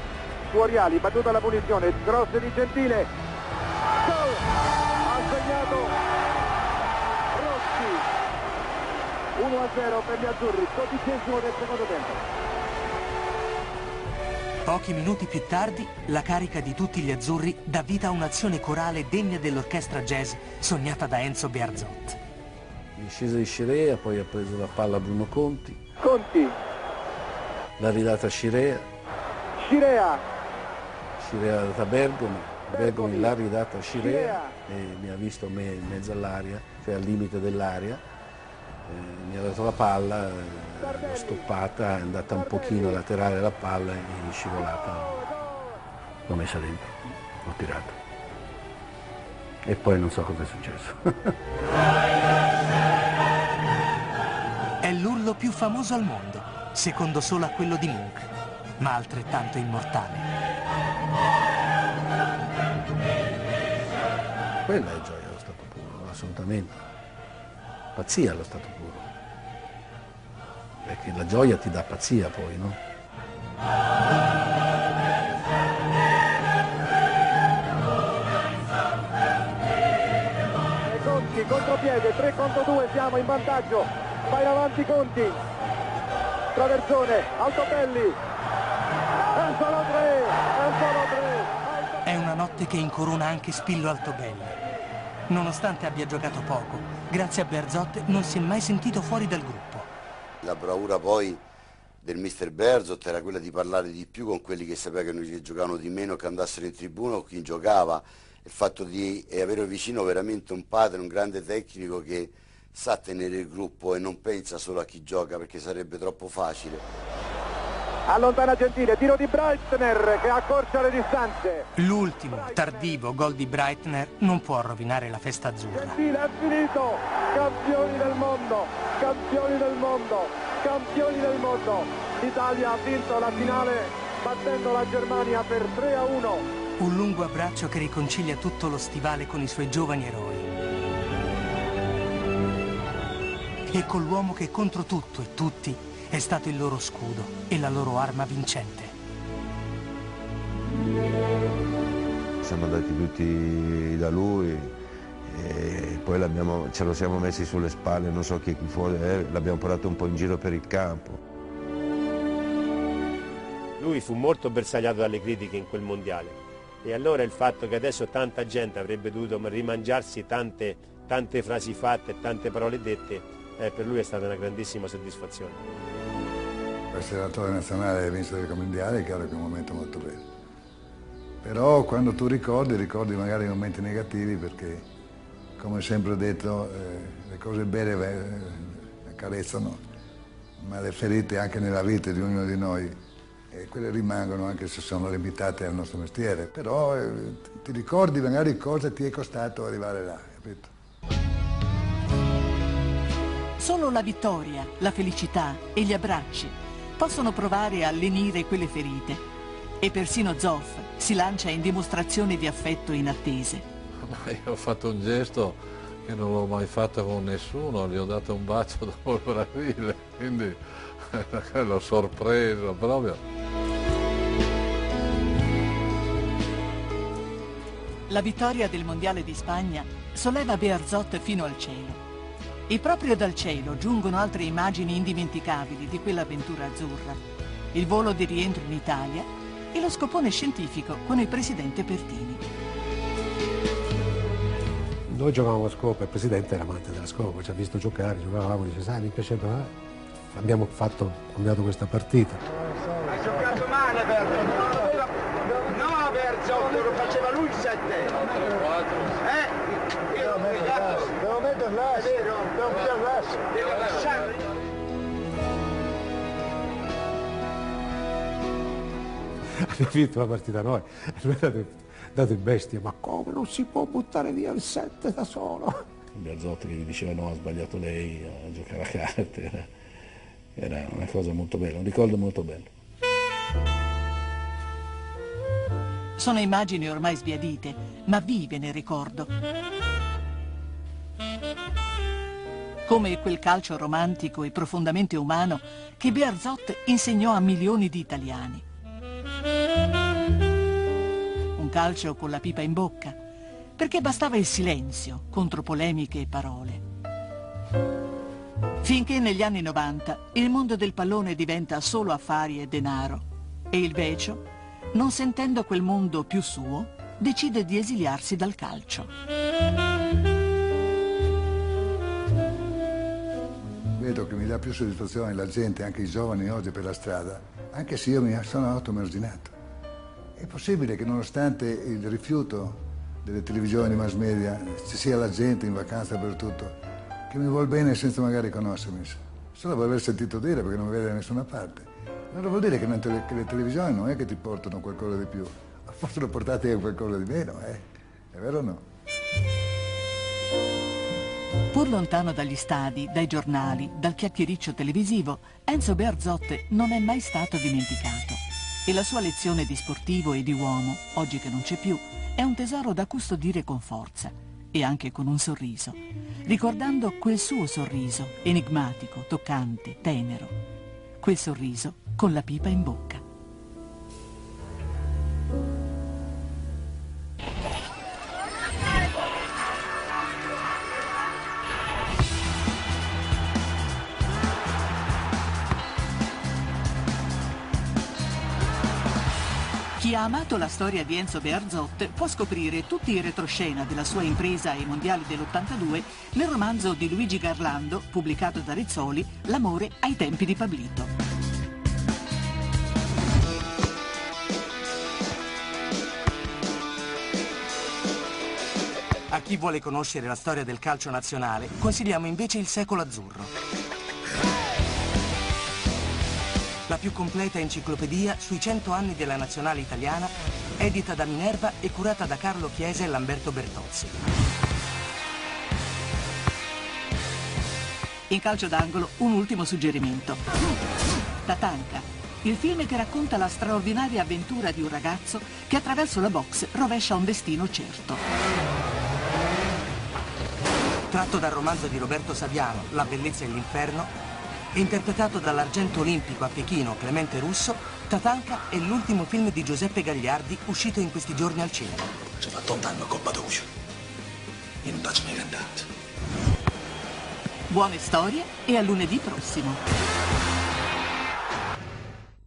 Suoriali, battuta la punizione, cross di Gentile. Ha segnato Rossi. 1-0 per gli azzurri, dodicesimo del secondo tempo. Pochi minuti più tardi, la carica di tutti gli azzurri dà vita a un'azione corale degna dell'orchestra jazz sognata da Enzo Biarzot. In scesa di Scirea, poi ha preso la palla Bruno Conti, Conti, l'ha ridata a Scirea, Scirea, Scirea l'ha data a Bergomi, Bergomi. l'ha ridata a Scirea. e mi ha visto me in mezzo all'aria, cioè al limite dell'aria, eh, mi ha dato la palla, eh, l'ho stoppata, è andata un pochino laterale la palla e è scivolata, l'ho messa dentro, l'ho tirata. E poi non so cosa è successo. È l'urlo più famoso al mondo, secondo solo a quello di Munch, ma altrettanto immortale. Quella è gioia allo stato puro, assolutamente. Pazzia allo stato puro. Perché la gioia ti dà pazzia poi, no? e Conti, contropiede, 3 contro 2, siamo in vantaggio. Vai in avanti Conti. Traversone, Altobelli. È solo 3, è solo 3. È una notte che incorona anche Spillo Altobelli. Nonostante abbia giocato poco, grazie a Berzot non si è mai sentito fuori dal gruppo. La bravura poi del mister Berzot era quella di parlare di più con quelli che sapevano che giocavano di meno, che andassero in tribuna o chi giocava. Il fatto di avere vicino veramente un padre, un grande tecnico che sa tenere il gruppo e non pensa solo a chi gioca perché sarebbe troppo facile. Allontana Gentile, tiro di Breitner che accorcia le distanze. L'ultimo, tardivo gol di Breitner non può rovinare la festa azzurra. Gentile è finito, campioni del mondo, campioni del mondo, campioni del mondo. L'Italia ha vinto la finale battendo la Germania per 3 a 1. Un lungo abbraccio che riconcilia tutto lo stivale con i suoi giovani eroi. E con l'uomo che contro tutto e tutti è stato il loro scudo e la loro arma vincente. Siamo andati tutti da lui e poi l'abbiamo- ce lo siamo messi sulle spalle, non so chi fosse, eh, l'abbiamo portato un po' in giro per il campo. Lui fu molto bersagliato dalle critiche in quel mondiale e allora il fatto che adesso tanta gente avrebbe dovuto rimangiarsi tante, tante frasi fatte, tante parole dette, eh, per lui è stata una grandissima soddisfazione. Essere attore nazionale e vincere il mondiale è chiaro che è un momento molto bello. Però quando tu ricordi, ricordi magari i momenti negativi perché, come ho sempre detto, eh, le cose belle eh, accarezzano, ma le ferite anche nella vita di ognuno di noi, e quelle rimangono anche se sono limitate al nostro mestiere. Però eh, ti ricordi magari cosa ti è costato arrivare là, capito? Solo la vittoria, la felicità e gli abbracci possono provare a lenire quelle ferite. E persino Zoff si lancia in dimostrazioni di affetto inattese. Io ho fatto un gesto che non l'ho mai fatto con nessuno, gli ho dato un bacio [laughs] dopo il Brasile, quindi [laughs] l'ho sorpreso proprio. La vittoria del Mondiale di Spagna solleva Bearzot fino al cielo. E proprio dal cielo giungono altre immagini indimenticabili di quell'avventura azzurra. Il volo di rientro in Italia e lo scopone scientifico con il presidente Pertini. Noi giocavamo a scopa, il presidente era amante della scopa, ci ha visto giocare, giocavamo, dice sai mi piaceva, eh? abbiamo fatto, cambiato questa partita. Hai giocato male Berto. No Berto, lo faceva lui il 7. Eh? Devo mettere l'asso, È vero? devo mettere l'asso. Devo lasciarlo. [laughs] Abbiamo vinto la partita noi, lui è andato in bestia, ma come non si può buttare via il 7 da solo? Biazzotti che gli diceva no, ha sbagliato lei a giocare a carte, era, era una cosa molto bella, un ricordo molto bello. Sono immagini ormai sbiadite, ma vive nel ricordo. Come quel calcio romantico e profondamente umano che Bearzot insegnò a milioni di italiani. Un calcio con la pipa in bocca, perché bastava il silenzio contro polemiche e parole. Finché negli anni 90 il mondo del pallone diventa solo affari e denaro e il Vecio, non sentendo quel mondo più suo, decide di esiliarsi dal calcio. Vedo che mi dà più soddisfazione la gente, anche i giovani oggi per la strada, anche se io mi sono automarginato. È possibile che nonostante il rifiuto delle televisioni, mass media, ci sia la gente in vacanza dappertutto che mi vuol bene senza magari conoscermi. Solo per aver sentito dire perché non mi vede da nessuna parte. Allora vuol dire che, non te- che le televisioni non è che ti portano qualcosa di più, [laughs] possono portarti qualcosa di meno, eh? È vero o no? Pur lontano dagli stadi, dai giornali, dal chiacchiericcio televisivo, Enzo Bearzotte non è mai stato dimenticato. E la sua lezione di sportivo e di uomo, oggi che non c'è più, è un tesoro da custodire con forza e anche con un sorriso, ricordando quel suo sorriso, enigmatico, toccante, tenero. Quel sorriso con la pipa in bocca. Chi ha amato la storia di Enzo Bearzot può scoprire tutti i retroscena della sua impresa ai mondiali dell'82 nel romanzo di Luigi Garlando, pubblicato da Rizzoli, L'amore ai tempi di Pablito. Chi vuole conoscere la storia del calcio nazionale, consigliamo invece Il secolo azzurro. La più completa enciclopedia sui 100 anni della nazionale italiana, edita da Minerva e curata da Carlo Chiesa e Lamberto Bertozzi. In calcio d'angolo un ultimo suggerimento. Tatanka, il film che racconta la straordinaria avventura di un ragazzo che attraverso la box rovescia un destino certo. Tratto dal romanzo di Roberto Saviano, La bellezza e l'inferno, e interpretato dall'argento olimpico a Pechino Clemente Russo, Tatanka è l'ultimo film di Giuseppe Gagliardi uscito in questi giorni al cinema. Ci un anno Coppa d'Ucio. Io non faccio mai cantato. Buone storie e a lunedì prossimo.